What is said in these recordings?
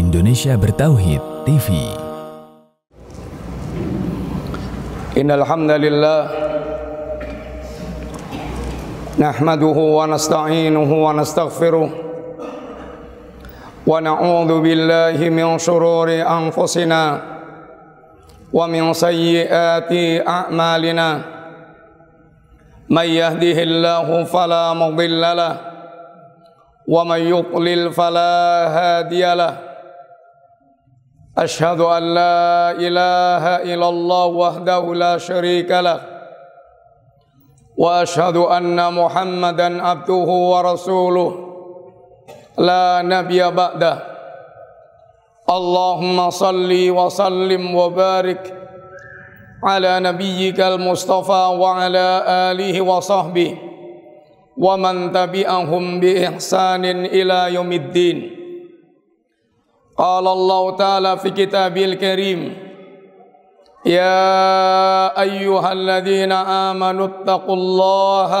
Indonesia Bertauhid TV. Innal hamdalillah nahmaduhu wa nasta'inuhu wa nastaghfiruh wa na'udzu billahi min shururi anfusina wa min sayyiati a'malina may yahdihillahu fala mudilla wa may yudlil fala أشهد أن لا إله إلا الله وحده لا شريك له وأشهد أن محمدا عبده ورسوله. لا نبي بعده. اللهم صل وسلم وبارك على نبيك المصطفى وعلى آله وصحبه ومن تبعهم بإحسان إلى يوم الدين. قال الله تعالى في كتابه الكريم يا أيها الذين آمنوا اتقوا الله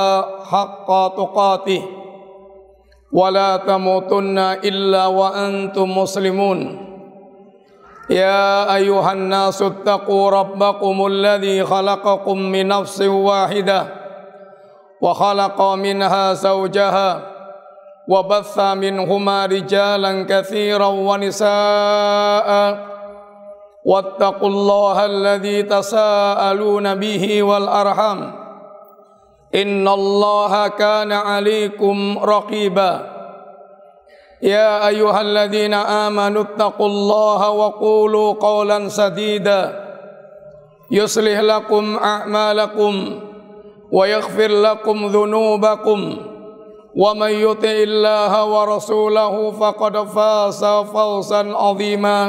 حق تقاته ولا تموتن إلا وأنتم مسلمون. يا أيها الناس اتقوا ربكم الذي خلقكم من نفس واحدة وخلق منها زوجها وبث منهما رجالا كثيرا ونساء. واتقوا الله الذي تساءلون به والأرحم إن الله كان عليكم رقيبا. يا أيها الذين آمنوا اتقوا الله وقولوا قولا سديدا. يصلح لكم أعمالكم ويغفر لكم ذنوبكم. ومن يطع الله ورسوله فقد فاز فوزا عظيما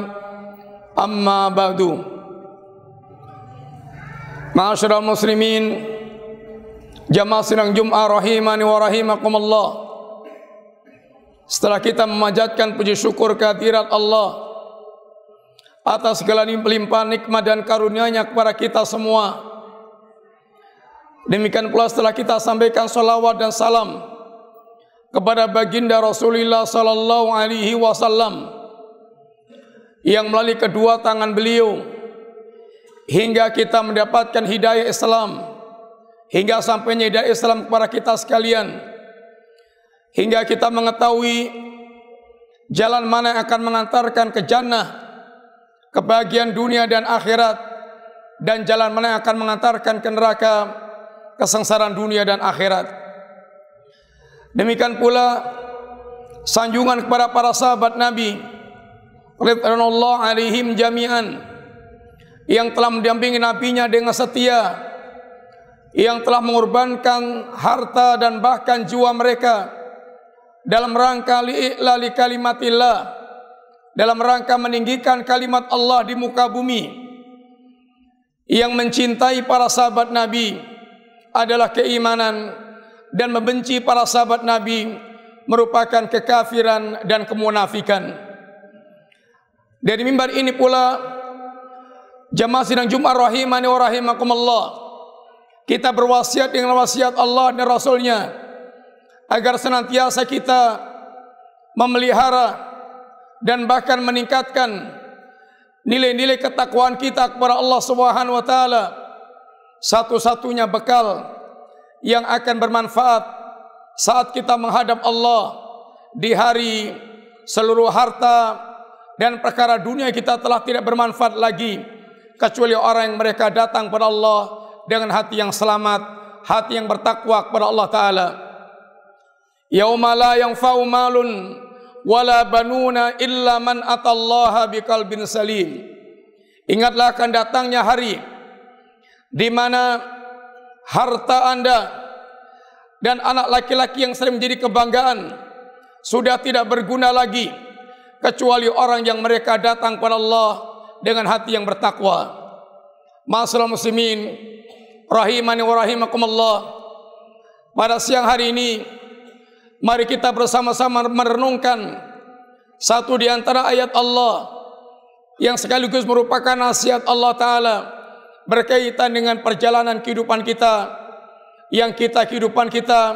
أما بعد معاشر المسلمين jamaah sidang Jum'ah rahimani wa rahimakumullah Setelah kita memanjatkan puji syukur kehadirat Allah atas segala limpahan nikmat dan karunia-Nya kepada kita semua Demikian pula setelah kita sampaikan salawat dan salam kepada baginda Rasulullah sallallahu alaihi wasallam yang melalui kedua tangan beliau hingga kita mendapatkan hidayah Islam hingga sampainya hidayah Islam kepada kita sekalian hingga kita mengetahui jalan mana yang akan mengantarkan ke jannah kebahagiaan dunia dan akhirat dan jalan mana yang akan mengantarkan ke neraka kesengsaraan dunia dan akhirat. Demikian pula sanjungan kepada para sahabat Nabi radhiyallahu alaihim jami'an yang telah mendampingi nabinya dengan setia yang telah mengorbankan harta dan bahkan jiwa mereka dalam rangka li'lali kalimatillah dalam rangka meninggikan kalimat Allah di muka bumi. Yang mencintai para sahabat Nabi adalah keimanan dan membenci para sahabat Nabi merupakan kekafiran dan kemunafikan. Dari mimbar ini pula jamaah sidang Jumat rahimani wa rahimakumullah kita berwasiat dengan wasiat Allah dan Rasulnya agar senantiasa kita memelihara dan bahkan meningkatkan nilai-nilai ketakwaan kita kepada Allah Subhanahu wa taala satu-satunya bekal yang akan bermanfaat saat kita menghadap Allah di hari seluruh harta dan perkara dunia kita telah tidak bermanfaat lagi kecuali orang yang mereka datang kepada Allah dengan hati yang selamat, hati yang bertakwa kepada Allah taala. Yauma la yanfa'u malun wala banuna illa man atallaha biqalbin salim. Ingatlah akan datangnya hari di mana harta Anda dan anak laki-laki yang sering menjadi kebanggaan sudah tidak berguna lagi kecuali orang yang mereka datang kepada Allah dengan hati yang bertakwa. Masalah muslimin rahimani wa rahimakumullah. Pada siang hari ini mari kita bersama-sama merenungkan satu di antara ayat Allah yang sekaligus merupakan nasihat Allah taala berkaitan dengan perjalanan kehidupan kita yang kita kehidupan kita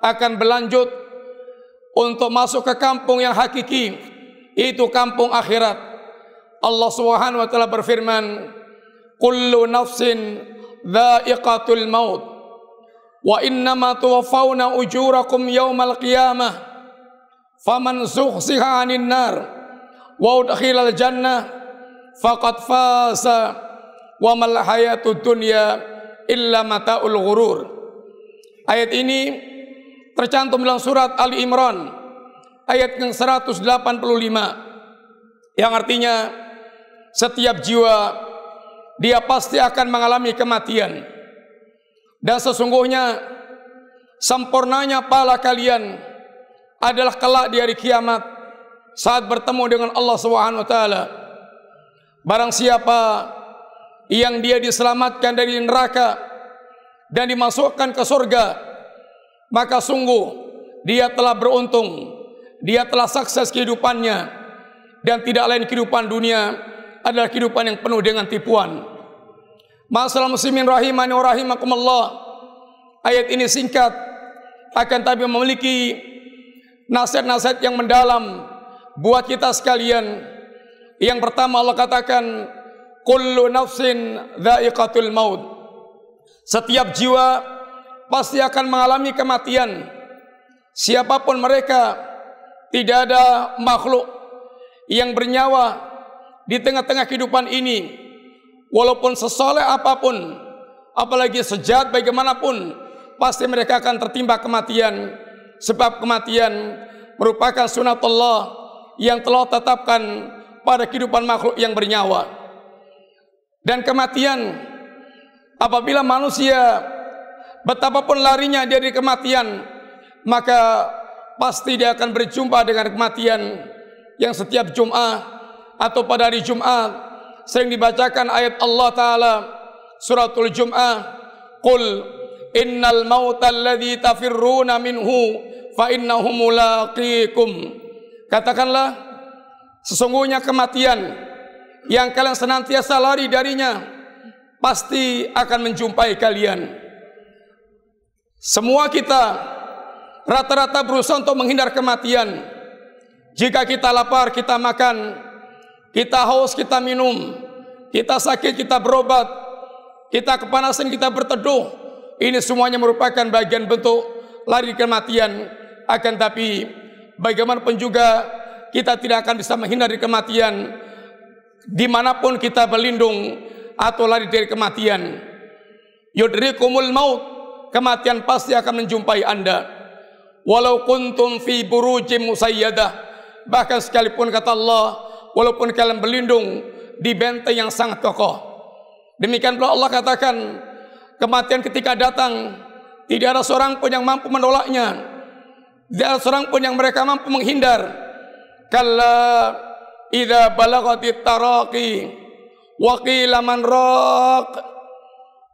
akan berlanjut untuk masuk ke kampung yang hakiki itu kampung akhirat. Allah Subhanahu wa taala berfirman, "Kullu nafsin dha'iqatul maut wa innama tuwaffawna ujurakum yawmal qiyamah faman zuhziha 'anil nar wa udkhilal jannah faqad fasa wa mal hayatud dunya illa mataul ghurur." Ayat ini tercantum dalam surat Ali Imran ayat yang 185 yang artinya setiap jiwa dia pasti akan mengalami kematian. Dan sesungguhnya sempurnanya pala kalian adalah kelak di hari kiamat saat bertemu dengan Allah Subhanahu wa taala. Barang siapa yang dia diselamatkan dari neraka dan dimasukkan ke surga maka sungguh dia telah beruntung dia telah sukses kehidupannya dan tidak lain kehidupan dunia adalah kehidupan yang penuh dengan tipuan. Masalah muslimin rahimani rahimakumullah. Ayat ini singkat akan tapi memiliki nasihat-nasihat yang mendalam buat kita sekalian. Yang pertama Allah katakan kullu nafsin dha'iqatul maut. Setiap jiwa pasti akan mengalami kematian. Siapa pun mereka tidak ada makhluk yang bernyawa di tengah-tengah kehidupan ini. Walaupun sesoleh apa pun apalagi sejat bagaimanapun pasti mereka akan tertimpa kematian. Sebab kematian merupakan sunatullah yang telah tetapkan pada kehidupan makhluk yang bernyawa. Dan kematian apabila manusia betapapun larinya dari kematian maka pasti dia akan berjumpa dengan kematian yang setiap Jumat atau pada hari Jumat sering dibacakan ayat Allah taala suratul Jumat qul innal mauta alladhi tafirruna minhu fa innahu mulaqikum. Katakanlah sesungguhnya kematian yang kalian senantiasa lari darinya pasti akan menjumpai kalian semua kita rata-rata berusaha untuk menghindar kematian. Jika kita lapar, kita makan. Kita haus, kita minum. Kita sakit, kita berobat. Kita kepanasan, kita berteduh. Ini semuanya merupakan bagian bentuk lari kematian. Akan tapi bagaimanapun juga kita tidak akan bisa menghindari kematian di mana pun kita berlindung atau lari dari kematian. Yudrikumul maut, kematian pasti akan menjumpai anda. Walau kuntum fi burujim musayyadah bahkan sekalipun kata Allah walaupun kalian berlindung di benteng yang sangat kokoh. Demikian pula Allah katakan kematian ketika datang tidak ada seorang pun yang mampu menolaknya. Tidak ada seorang pun yang mereka mampu menghindar. Kalla idza balagati taraqi wa qila man raq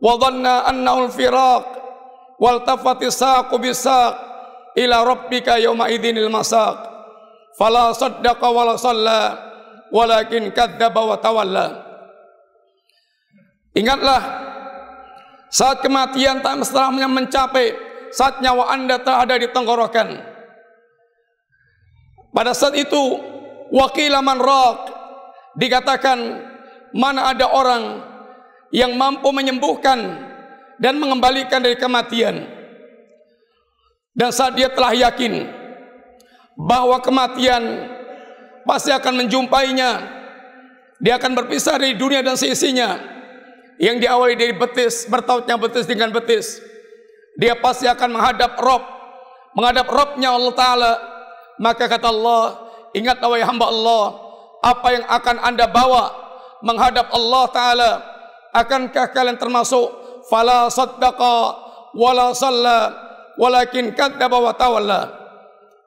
wa dhanna annahu al-firaq wal tafati saqu bisaq ila rabbika yawma idinil masaq fala saddaqa wala salla walakin kadzdzaba wa tawalla. Ingatlah saat kematian tak setelahnya mencapai saat nyawa anda telah ada di tenggorokan. Pada saat itu wakila man raq dikatakan mana ada orang yang mampu menyembuhkan dan mengembalikan dari kematian dan saat dia telah yakin bahwa kematian pasti akan menjumpainya, dia akan berpisah dari dunia dan seisinya yang diawali dari betis, bertautnya betis dengan betis. Dia pasti akan menghadap Rob, menghadap Robnya Allah Ta'ala. Maka kata Allah, ingat wahai hamba Allah, apa yang akan anda bawa menghadap Allah Ta'ala. Akankah kalian termasuk fala saddaqa wala salla walakin kadzdzaba wa tawalla.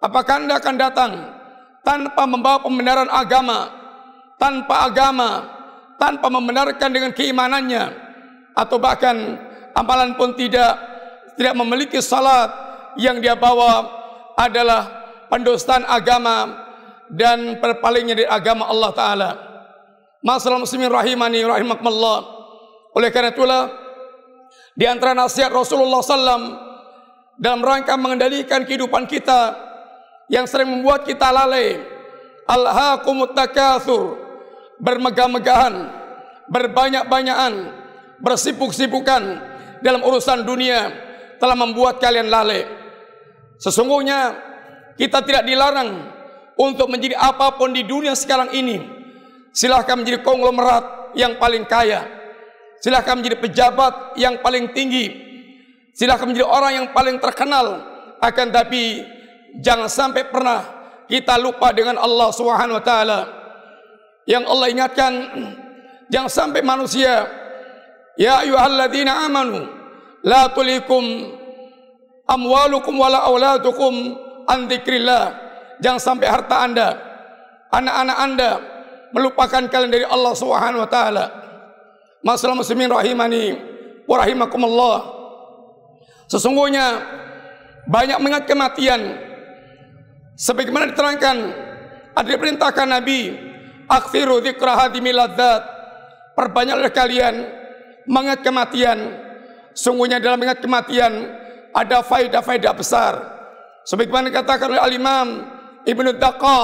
Apakah Anda akan datang tanpa membawa pembenaran agama, tanpa agama, tanpa membenarkan dengan keimanannya atau bahkan amalan pun tidak tidak memiliki salat yang dia bawa adalah pendustaan agama dan berpalingnya dari agama Allah taala. Masalah muslimin rahimani rahimakumullah. Oleh karena itulah di antara nasihat Rasulullah sallallahu dalam rangka mengendalikan kehidupan kita yang sering membuat kita lalai alhaqumut takatsur bermegah-megahan berbanyak-banyakan bersibuk-sibukan dalam urusan dunia telah membuat kalian lalai sesungguhnya kita tidak dilarang untuk menjadi apapun di dunia sekarang ini silahkan menjadi konglomerat yang paling kaya silahkan menjadi pejabat yang paling tinggi silahkan menjadi orang yang paling terkenal akan tapi jangan sampai pernah kita lupa dengan Allah Subhanahu wa taala. Yang Allah ingatkan jangan sampai manusia ya ayyuhalladzina amanu la tulikum amwalukum wala auladukum an dzikrillah. Jangan sampai harta Anda, anak-anak Anda melupakan kalian dari Allah Subhanahu wa taala. Masalah muslimin rahimani wa rahimakumullah. Sesungguhnya banyak mengingat kematian Sebagaimana diterangkan ada diperintahkan Nabi, "Akthiru dzikra ladzat." Perbanyaklah kalian mengingat kematian. Sungguhnya dalam mengingat kematian ada faedah-faedah besar. Sebagaimana dikatakan oleh Al-Imam Ibnu Daqa,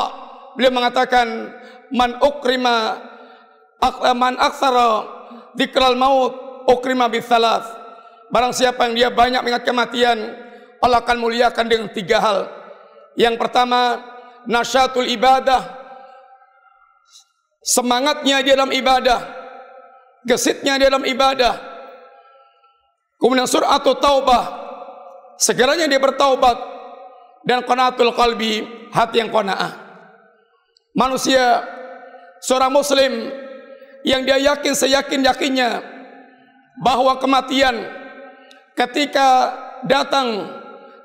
beliau mengatakan, "Man ukrima man aktsara dzikral maut ukrima bitsalas." Barang siapa yang dia banyak mengingat kematian, Allah akan muliakan dengan tiga hal. Yang pertama, nasyatul ibadah. Semangatnya di dalam ibadah. Gesitnya di dalam ibadah. Kemudian atau taubah. Segeranya dia bertaubat. Dan qanaatul qalbi, hati yang qanaah. Manusia, seorang muslim yang dia yakin seyakin-yakinnya bahwa kematian ketika datang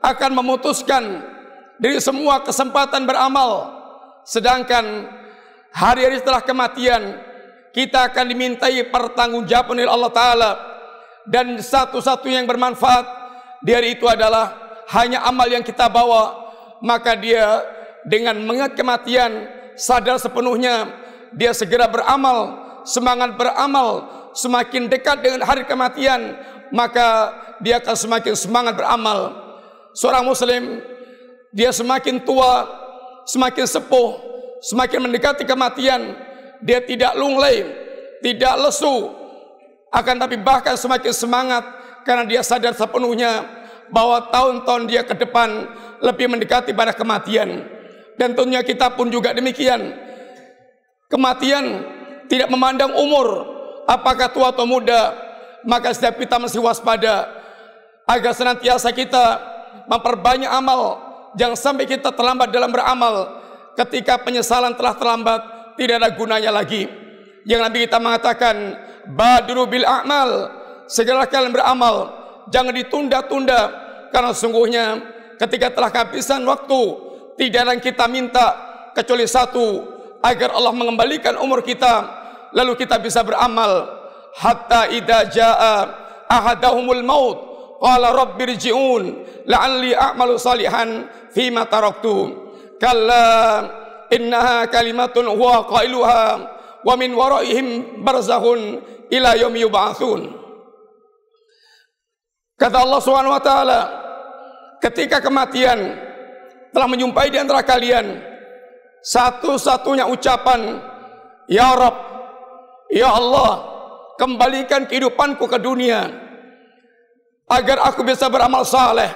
akan memutuskan dari semua kesempatan beramal. Sedangkan hari-hari setelah kematian kita akan dimintai pertanggungjawaban oleh Allah Taala dan satu-satunya yang bermanfaat di hari itu adalah hanya amal yang kita bawa maka dia dengan mengingat kematian sadar sepenuhnya dia segera beramal semangat beramal semakin dekat dengan hari kematian maka dia akan semakin semangat beramal seorang muslim dia semakin tua, semakin sepuh, semakin mendekati kematian, dia tidak lunglai, tidak lesu, akan tapi bahkan semakin semangat karena dia sadar sepenuhnya bahwa tahun-tahun dia ke depan lebih mendekati pada kematian. Dan tentunya kita pun juga demikian. Kematian tidak memandang umur, apakah tua atau muda, maka setiap kita mesti waspada agar senantiasa kita memperbanyak amal jangan sampai kita terlambat dalam beramal. Ketika penyesalan telah terlambat tidak ada gunanya lagi. Yang Nabi kita mengatakan badru bil a'mal. Segera kalian beramal jangan ditunda-tunda. Karena sungguhnya ketika telah kehabisan waktu tidak ada yang kita minta kecuali satu agar Allah mengembalikan umur kita lalu kita bisa beramal. Hatta idza jaa ahadahumul maut qala rabbirji'un la'alli a'malu salihan fima taraktu. Kalla innaha kalimatun huwa qailuha wa min waraihim barzakhun ila yaumi yub'atsun kata Allah Subhanahu wa taala ketika kematian telah menjumpai di antara kalian satu-satunya ucapan ya rab ya Allah kembalikan kehidupanku ke dunia agar aku bisa beramal saleh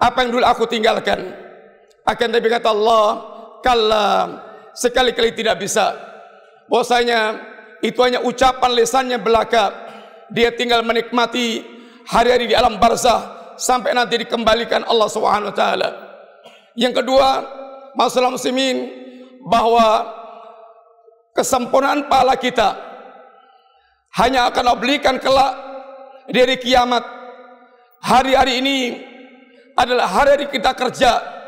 apa yang dulu aku tinggalkan akan tapi kata Allah, kalam sekali-kali tidak bisa. Bahwasanya itu hanya ucapan lesannya belaka. Dia tinggal menikmati hari-hari di alam barzah sampai nanti dikembalikan Allah Subhanahu wa taala. Yang kedua, masalah muslimin bahwa kesempurnaan pahala kita hanya akan berikan kelak dari kiamat. Hari-hari ini adalah hari-hari kita kerja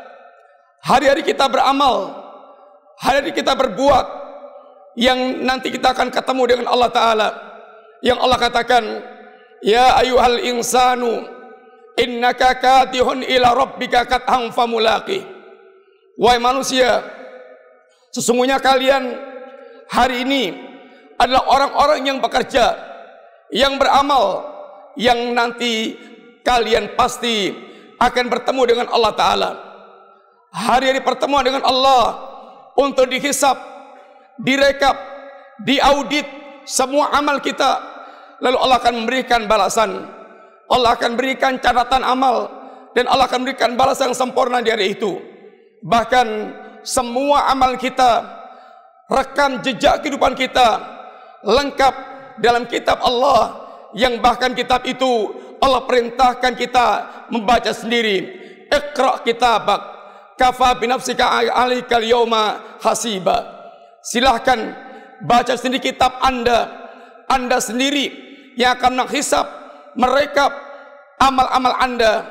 Hari-hari kita beramal, hari-hari kita berbuat yang nanti kita akan ketemu dengan Allah taala. Yang Allah katakan, "Ya ayyuhal insanu, innaka katihun ila rabbika kathang famulaqi." Wahai manusia, sesungguhnya kalian hari ini adalah orang-orang yang bekerja, yang beramal, yang nanti kalian pasti akan bertemu dengan Allah taala hari-hari pertemuan dengan Allah untuk dihisap, direkap, diaudit semua amal kita. Lalu Allah akan memberikan balasan. Allah akan berikan catatan amal dan Allah akan berikan balasan yang sempurna di hari itu. Bahkan semua amal kita, rekam jejak kehidupan kita lengkap dalam kitab Allah yang bahkan kitab itu Allah perintahkan kita membaca sendiri. Iqra kitabak kafa binafsika alikal yawma hasiba. Silahkan baca sendiri kitab Anda. Anda sendiri yang akan menghisap, merekap amal-amal Anda.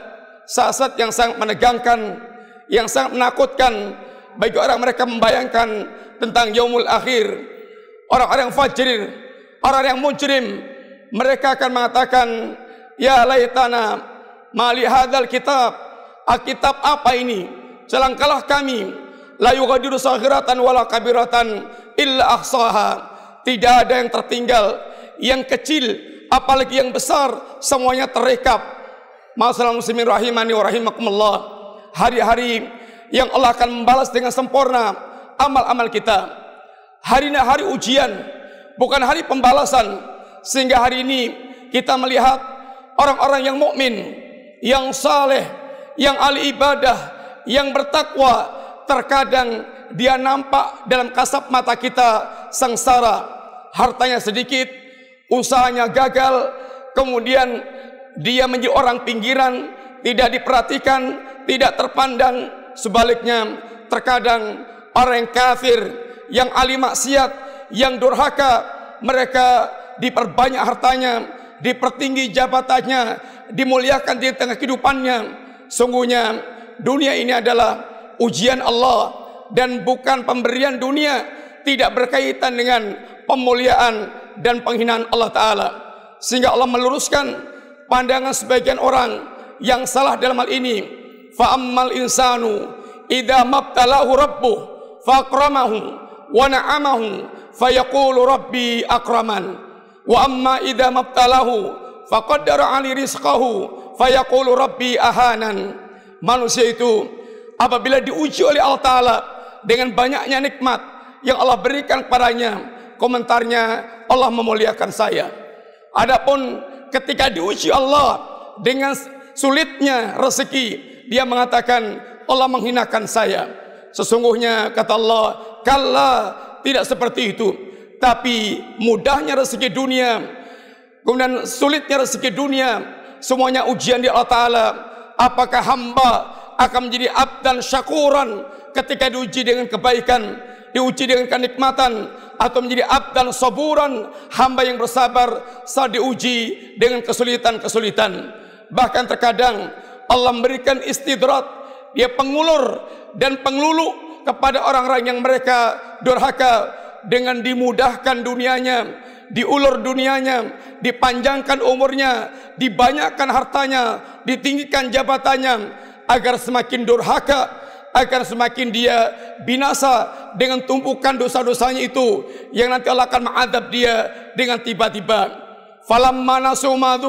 Saat-saat yang sangat menegangkan, yang sangat menakutkan bagi orang mereka membayangkan tentang yaumul akhir. Orang-orang fajir, orang yang mujrim, mereka akan mengatakan, Ya laitana mali hadzal kitab. Alkitab apa ini? Celangkalah kami. La yughadiru saghiratan wala kabiratan illa ahsaha. Tidak ada yang tertinggal, yang kecil apalagi yang besar semuanya terekap. Masalah muslimin rahimani wa rahimakumullah. Hari-hari yang Allah akan membalas dengan sempurna amal-amal kita. Hari ini hari ujian, bukan hari pembalasan. Sehingga hari ini kita melihat orang-orang yang mukmin, yang saleh, yang ahli ibadah, yang bertakwa, terkadang dia nampak dalam kasap mata kita sengsara, hartanya sedikit, usahanya gagal, kemudian dia menjadi orang pinggiran, tidak diperhatikan, tidak terpandang. Sebaliknya, terkadang orang kafir, yang ahli maksiat, yang durhaka, mereka diperbanyak hartanya, dipertinggi jabatannya, dimuliakan di tengah kehidupannya. Sungguhnya dunia ini adalah ujian Allah dan bukan pemberian dunia tidak berkaitan dengan pemuliaan dan penghinaan Allah Ta'ala. Sehingga Allah meluruskan pandangan sebagian orang yang salah dalam hal ini. Fa'ammal insanu idha mabtalahu rabbuh faqramahu wa na'amahu fayaqulu rabbi akraman. Wa amma idza mabtalahu faqaddara ali rizqahu fayaqulu rabbi ahanan. Manusia itu apabila diuji oleh Allah taala dengan banyaknya nikmat yang Allah berikan kepadanya, komentarnya Allah memuliakan saya. Adapun ketika diuji Allah dengan sulitnya rezeki, dia mengatakan Allah menghinakan saya. Sesungguhnya kata Allah, kalla tidak seperti itu. Tapi mudahnya rezeki dunia kemudian sulitnya rezeki dunia semuanya ujian di Allah Ta'ala. Apakah hamba akan menjadi abdan syakuran ketika diuji dengan kebaikan diuji dengan kenikmatan atau menjadi abdan saburan hamba yang bersabar saat diuji dengan kesulitan-kesulitan? Bahkan terkadang Allah memberikan istidrat dia pengulur dan penglulu kepada orang-orang yang mereka durhaka dengan dimudahkan dunianya, diulur dunianya, dipanjangkan umurnya, dibanyakkan hartanya, ditinggikan jabatannya agar semakin durhaka, agar semakin dia binasa dengan tumpukan dosa-dosanya itu yang nanti Allah akan mengadab dia dengan tiba-tiba. Falamma nasu ma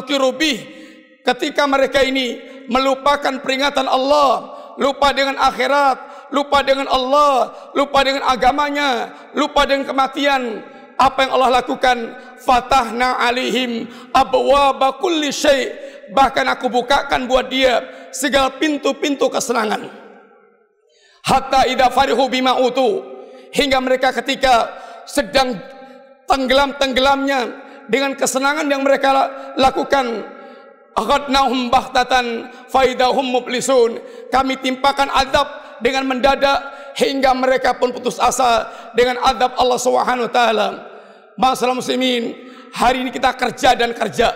ketika mereka ini melupakan peringatan Allah, lupa dengan akhirat, lupa dengan Allah, lupa dengan agamanya, lupa dengan kematian. Apa yang Allah lakukan? Fatahna alihim abwaba kulli syai. Bahkan aku bukakan buat dia segala pintu-pintu kesenangan. Hatta idza farihu bima utu hingga mereka ketika sedang tenggelam-tenggelamnya dengan kesenangan yang mereka lakukan akhadnahum bahtatan faidahum mublisun kami timpakan azab dengan mendadak hingga mereka pun putus asa dengan adab Allah Subhanahu wa taala. Masalah muslimin, hari ini kita kerja dan kerja.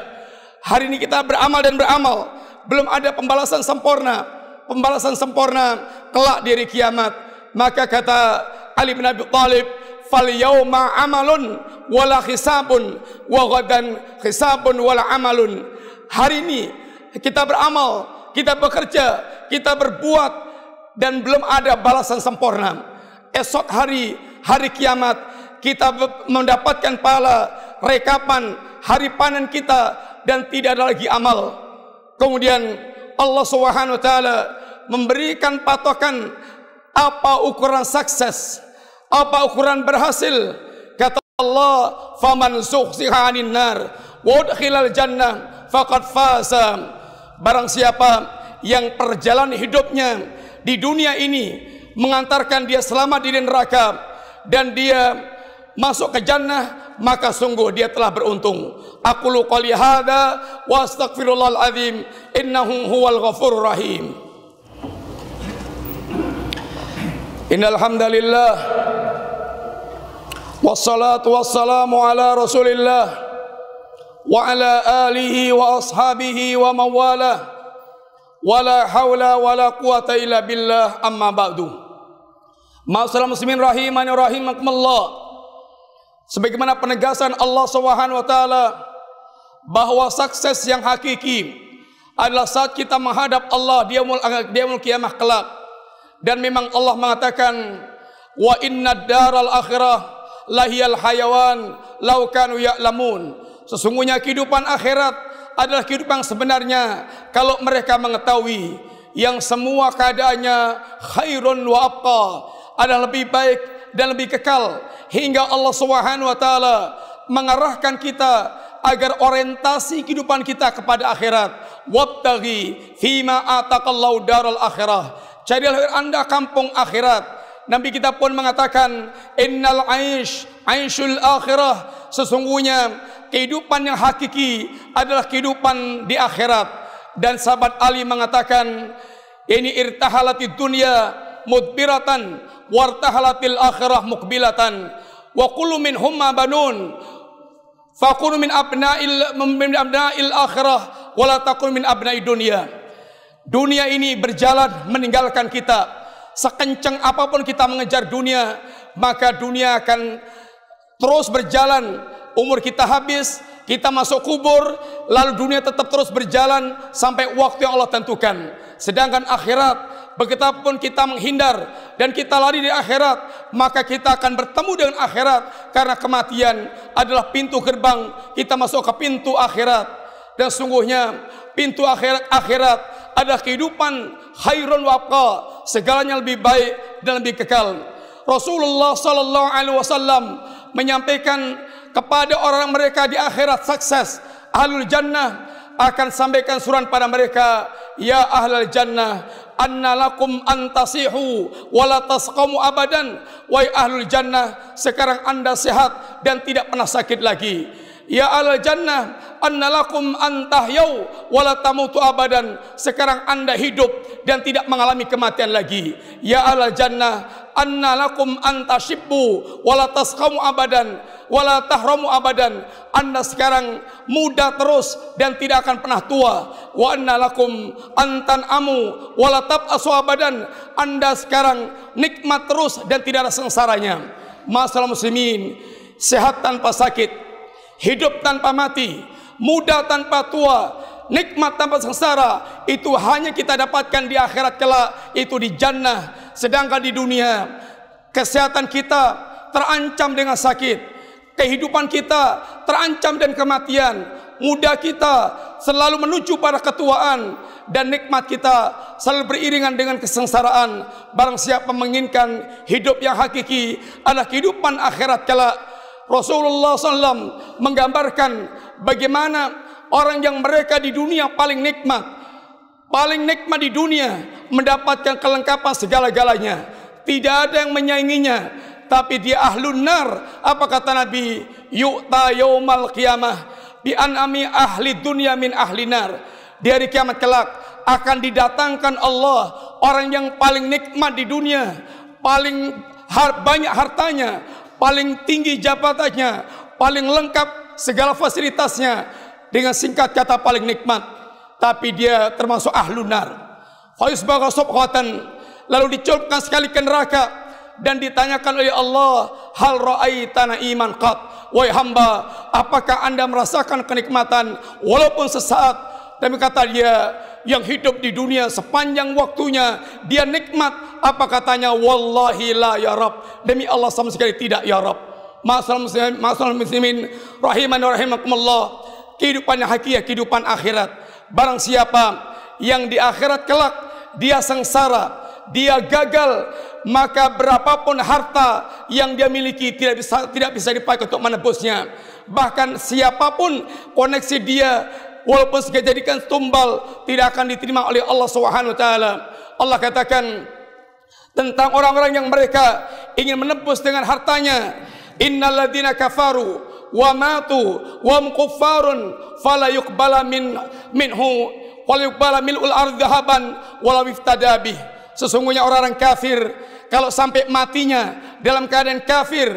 Hari ini kita beramal dan beramal. Belum ada pembalasan sempurna. Pembalasan sempurna kelak di hari kiamat. Maka kata Ali bin Abi Thalib, "Fal yauma amalun wala hisabun wa ghadan hisabun wala amalun." Hari ini kita beramal, kita bekerja, kita berbuat dan belum ada balasan sempurna. Esok hari, hari kiamat, kita mendapatkan pahala rekapan hari panen kita dan tidak ada lagi amal. Kemudian Allah Subhanahu wa taala memberikan patokan apa ukuran sukses, Apa ukuran berhasil? Kata Allah, "Faman zuhziha 'anil nar wa udkhilal jannah faqad faza." Barang siapa yang perjalanan hidupnya di dunia ini mengantarkan dia selamat di neraka dan dia masuk ke jannah maka sungguh dia telah beruntung. Aku qali hadza wa astaghfirullahal azim innahu huwal ghafurur rahim. Innal hamdalillah wassalatu wassalamu ala Rasulillah wa ala alihi wa mawala wala haula wala quwata illa billah amma ba'du. Ma'asyiral muslimin rahimani rahimakumullah. Sebagaimana penegasan Allah Subhanahu wa taala bahwa sukses yang hakiki adalah saat kita menghadap Allah di yaumul kiamah kelak dan memang Allah mengatakan wa inna daral akhirah lahiyal hayawan law kanu ya'lamun sesungguhnya kehidupan akhirat adalah kehidupan sebenarnya. Kalau mereka mengetahui yang semua keadaannya khairun wa abqa adalah lebih baik dan lebih kekal. Hingga Allah Subhanahu wa taala mengarahkan kita agar orientasi kehidupan kita kepada akhirat. Wabtaghi fima ataqallahu daral akhirah. Carilah anda kampung akhirat. Nabi kita pun mengatakan innal aish aishul akhirah. Sesungguhnya kehidupan yang hakiki adalah kehidupan di akhirat. Dan sahabat Ali mengatakan ini irtahalati dunia mudbiratan wartahalatil akhirah mukbilatan. Wa kullu min humma banun. Fakunu min abna'il min abna'il akhirah wala takun min abna'i dunia. Dunia ini berjalan meninggalkan kita. Sekencang apa pun kita mengejar dunia, maka dunia akan terus berjalan. Umur kita habis, kita masuk kubur, lalu dunia tetap terus berjalan sampai waktu yang Allah tentukan. Sedangkan akhirat, Begitupun kita menghindar dan kita lari di akhirat, maka kita akan bertemu dengan akhirat karena kematian adalah pintu gerbang kita masuk ke pintu akhirat. Dan sungguhnya pintu akhirat akhirat adalah kehidupan khairun wabqa, segalanya lebih baik dan lebih kekal. Rasulullah sallallahu alaihi wasallam menyampaikan kepada orang mereka di akhirat sukses, ahlul jannah akan sampaikan surat pada mereka, ya ahlul jannah, anna lakum antasihu wala tasqamu abadan. Wahai ahlul jannah, sekarang Anda sehat dan tidak pernah sakit lagi. Ya al jannah annalakum antahyau wala tamutu abadan. Sekarang anda hidup dan tidak mengalami kematian lagi. Ya al jannah annalakum antashibbu wala tasqamu abadan wala tahramu abadan. Anda sekarang muda terus dan tidak akan pernah tua. Wa annalakum antan amu wala tabasu abadan. Anda sekarang nikmat terus dan tidak ada sengsaranya. Masalah muslimin sehat tanpa sakit hidup tanpa mati, muda tanpa tua, nikmat tanpa sengsara, itu hanya kita dapatkan di akhirat kelak, itu di jannah. Sedangkan di dunia, kesehatan kita terancam dengan sakit, kehidupan kita terancam dan kematian, muda kita selalu menuju pada ketuaan dan nikmat kita selalu beriringan dengan kesengsaraan. Barang siapa menginginkan hidup yang hakiki adalah kehidupan akhirat kelak Rasulullah SAW menggambarkan bagaimana orang yang mereka di dunia paling nikmat, paling nikmat di dunia mendapatkan kelengkapan segala-galanya. Tidak ada yang menyainginya, tapi dia ahlun nar. Apa kata Nabi? Yu'ta yaumal qiyamah bi an'ami ahli dunia min ahli nar. Di hari kiamat kelak akan didatangkan Allah orang yang paling nikmat di dunia, paling banyak hartanya, paling tinggi jabatannya, paling lengkap segala fasilitasnya dengan singkat kata paling nikmat. Tapi dia termasuk ahlunar. Fayusbaga subhatan lalu diculupkan sekali ke neraka dan ditanyakan oleh Allah, "Hal ra'aitana iman qat?" Wahai hamba, apakah Anda merasakan kenikmatan walaupun sesaat? Dan kata dia, yang hidup di dunia sepanjang waktunya dia nikmat. Apa katanya? Wallahi la ya rab. Demi Allah sama sekali tidak ya rab. Masalah muslimin masalah muslimin rahiman rahimakumullah. Kehidupan hakiki kehidupan akhirat. Barang siapa yang di akhirat kelak dia sengsara dia gagal, maka berapapun harta yang dia miliki tidak bisa tidak bisa dipakai untuk menebusnya. Bahkan siapa pun koneksi dia walaupun sekali jadikan tumbal tidak akan diterima oleh Allah Subhanahu wa taala. Allah katakan tentang orang-orang yang mereka ingin menebus dengan hartanya, innalladzina kafaru wa matu wa kuffarun fala yuqbala min minhu wala yuqbala mil'ul ardh dhahaban wala iftada. Sesungguhnya orang-orang kafir kalau sampai matinya dalam keadaan kafir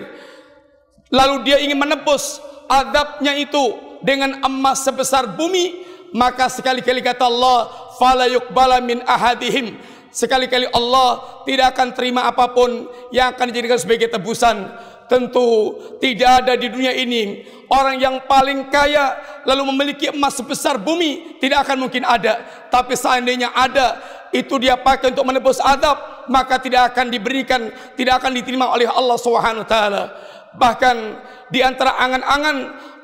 lalu dia ingin menebus adabnya itu dengan emas sebesar bumi maka sekali-kali kata Allah fala yuqbala min ahadihim. Sekali-kali Allah tidak akan terima apa pun yang akan dijadikan sebagai tebusan. Tentu tidak ada di dunia ini orang yang paling kaya lalu memiliki emas sebesar bumi tidak akan mungkin ada. Tapi seandainya ada itu dia pakai untuk menebus adab maka tidak akan diberikan tidak akan diterima oleh Allah Subhanahu taala. Bahkan di antara angan-angan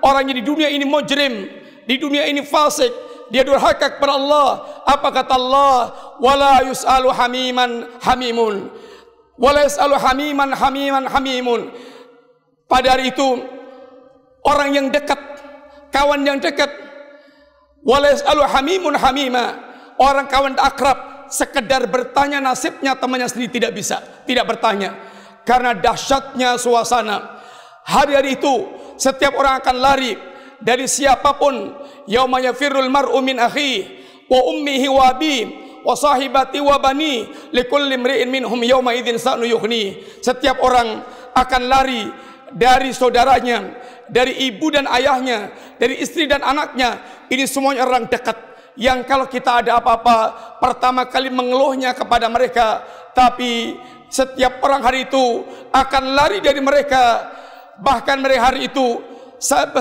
orang yang di dunia ini mujrim, di dunia ini fasik, dia durhaka kepada Allah. Apa kata Allah? Wala yus'alu hamiman hamimun. Wala yus'alu hamiman hamiman hamimun. Pada hari itu orang yang dekat, kawan yang dekat, wala yus'alu hamimun hamima. Orang kawan akrab sekedar bertanya nasibnya temannya sendiri tidak bisa, tidak bertanya karena dahsyatnya suasana. Hari-hari itu setiap orang akan lari dari siapa pun. Yauma yafirrul mar'u min akhi wa ummihi wa abi wa sahibati wa bani likulli imri'in minhum yauma idzin sa'nu yughni. Setiap orang akan lari dari saudaranya dari ibu dan ayahnya dari istri dan anaknya. Ini semuanya orang dekat. Yang kalau kita ada apa-apa pertama kali mengeluhnya kepada mereka. Tapi setiap orang hari itu akan lari dari mereka bahkan mereka hari itu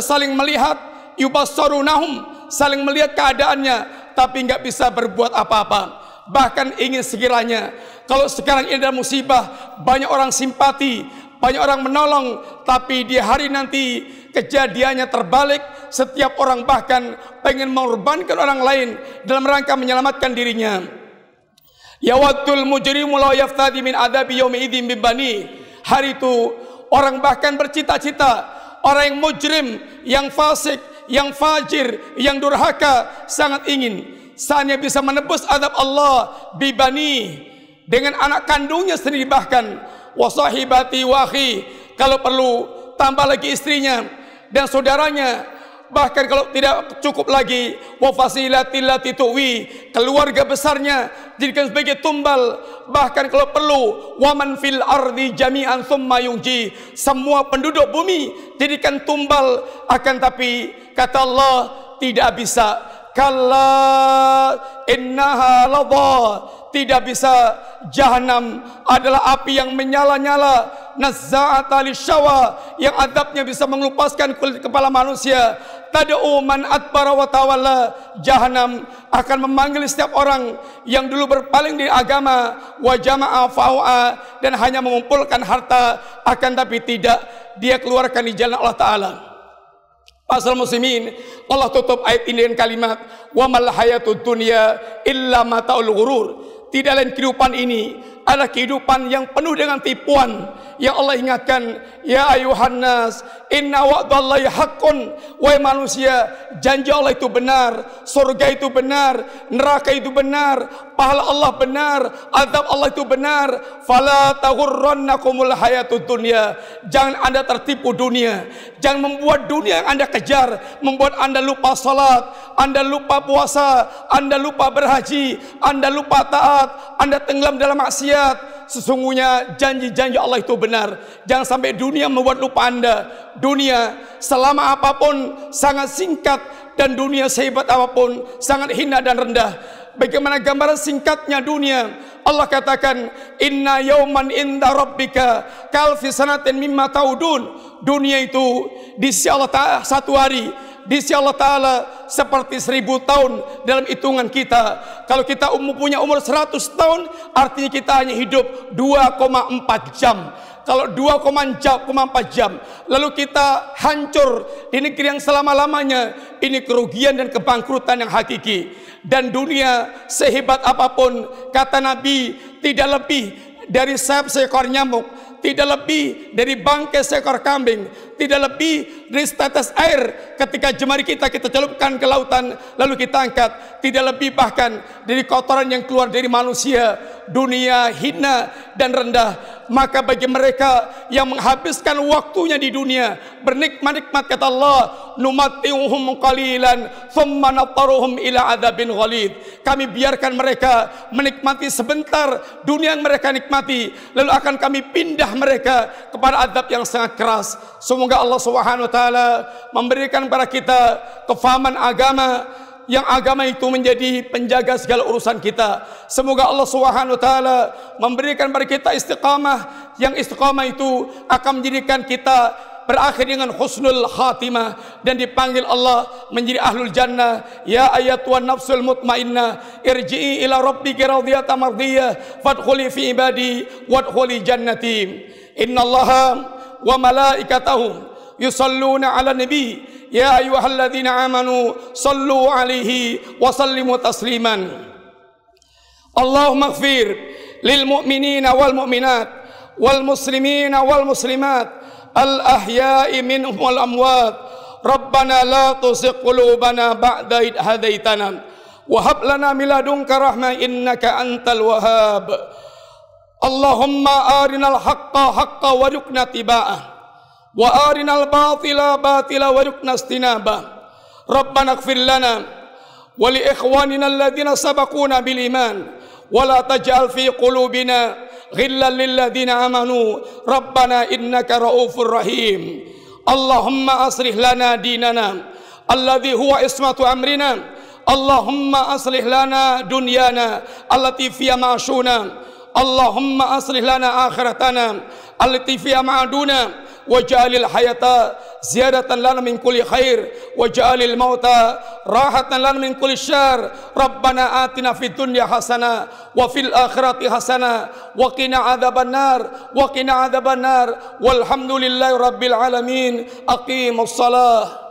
saling melihat yubassarunahum saling melihat keadaannya tapi enggak bisa berbuat apa-apa. Bahkan ingin sekiranya kalau sekarang ini ada musibah banyak orang simpati banyak orang menolong tapi di hari nanti kejadiannya terbalik setiap orang bahkan pengen mengorbankan orang lain dalam rangka menyelamatkan dirinya. Yawatul mujrimu la yaftadi min adabi yaumi idzin bibani hari itu Orang bahkan bercita-cita. Orang yang mujrim, yang fasik, yang fajir, yang durhaka sangat ingin. Sanya bisa menebus adab Allah bibani dengan anak kandungnya sendiri bahkan. Wasahibati wahi kalau perlu tambah lagi istrinya dan saudaranya bahkan kalau tidak cukup lagi wa fasilatil lati tuwi keluarga besarnya jadikan sebagai tumbal. Bahkan kalau perlu waman fil ardi jami'an thumma yunji semua penduduk bumi jadikan tumbal. Akan tapi kata Allah tidak bisa. Kalla innaha ladha tidak bisa. Jahanam adalah api yang menyala-nyala. Nazza'ata lisyawa yang adabnya bisa mengelupaskan kulit kepala manusia tad'u man adbara wa tawalla. Jahanam akan memanggil setiap orang yang dulu berpaling dari agama. Wa jama'a fa'u'a. Dan hanya mengumpulkan harta. Akan tapi tidak dia keluarkan di jalan Allah taala. Pasal muslimin Allah tutup ayat ini dengan kalimat wa mal hayatud dunya illa mataul ghurur. Tidak lain kehidupan ini adalah kehidupan yang penuh dengan tipuan. Yang Allah ingatkan ya ayuhan nas inna wa'dallahi haqqun. Wahai manusia janji Allah itu benar surga itu benar neraka itu benar pahala Allah benar azab Allah itu benar fala taghurrannakumul hayatud dunya jangan anda tertipu dunia jangan membuat dunia yang anda kejar membuat anda lupa salat anda lupa puasa anda lupa berhaji anda lupa taat anda tenggelam dalam maksiat sesungguhnya janji-janji Allah itu benar. Jangan sampai dunia membuat lupa anda. Dunia selama apa pun sangat singkat dan dunia sehebat apa pun sangat hina dan rendah. Bagaimana gambaran singkatnya dunia? Allah katakan, Inna yauman inda rabbika kalfi sanatin mimma taudun. Dunia itu di sisi Allah Ta'ala satu hari di sisi Allah Ta'ala seperti seribu tahun dalam hitungan kita. Kalau kita umum punya umur seratus tahun, artinya kita hanya hidup 2,4 jam. Kalau 2,4 jam, lalu kita hancur di negeri yang selama-lamanya, ini kerugian dan kebangkrutan yang hakiki. Dan dunia sehebat apa pun, kata Nabi, tidak lebih dari sayap seekor nyamuk, tidak lebih dari bangkai seekor kambing, tidak lebih dari tetes air ketika jemari kita kita celupkan ke lautan lalu kita angkat, tidak lebih bahkan dari kotoran yang keluar dari manusia, dunia hina dan rendah. Maka bagi mereka yang menghabiskan waktunya di dunia bernikmat-nikmat kata Allah, numatti'uhum qalilan thumma nattaruhum ila adzabin ghalid. Kami biarkan mereka menikmati sebentar dunia yang mereka nikmati, lalu akan kami pindah mereka kepada adab yang sangat keras. Semoga Allah Subhanahu wa taala memberikan kepada kita kefahaman agama yang agama itu menjadi penjaga segala urusan kita. Semoga Allah Subhanahu wa taala memberikan kepada kita istiqamah yang istiqamah itu akan menjadikan kita berakhir dengan husnul khatimah dan dipanggil Allah menjadi ahlul jannah ya ayatuan nafsul mutmainnah irji'i ila rabbiki radiyatan mardiyah fadkhuli fi ibadi wadkhuli jannati innallaha وملائكتهم يصلون على النبي. يا أيها الذين آمنوا صلوا عليه وسلموا تسليما. اللهم اغفر للمؤمنين والمؤمنات والمسلمين والمسلمات الأحياء منهم والأموات. ربنا لا تزغ قلوبنا بعد إذ هديتنا وهب لنا من لدنك رحمة إنك أنت الوهاب. اللهم أرنا الحق حقا وارزقنا اتباعه وأرنا الباطل باطلا وارزقنا اجتنابه. ربنا اغفر لنا ولإخواننا الذين سبقونا بالإيمان ولا تجعل في قلوبنا غلا للذين آمنوا. ربنا إنك رؤوف رحيم. اللهم أصلح لنا ديننا الذي هو اسمة أمرنا. اللهم أصلح لنا دنيانا التي فيها معشونا اللهم أصلح لنا آخرتنا التي فيها معدونا وجعل الحياة زيادة لنا من كل خير وجعل الموت راحة لنا من كل شر. ربنا آتنا في الدنيا حسنة وفي الآخرة حسنة وقنا عذاب النار وقنا عذاب النار. والحمد لله رب العالمين أقيموا الصلاة.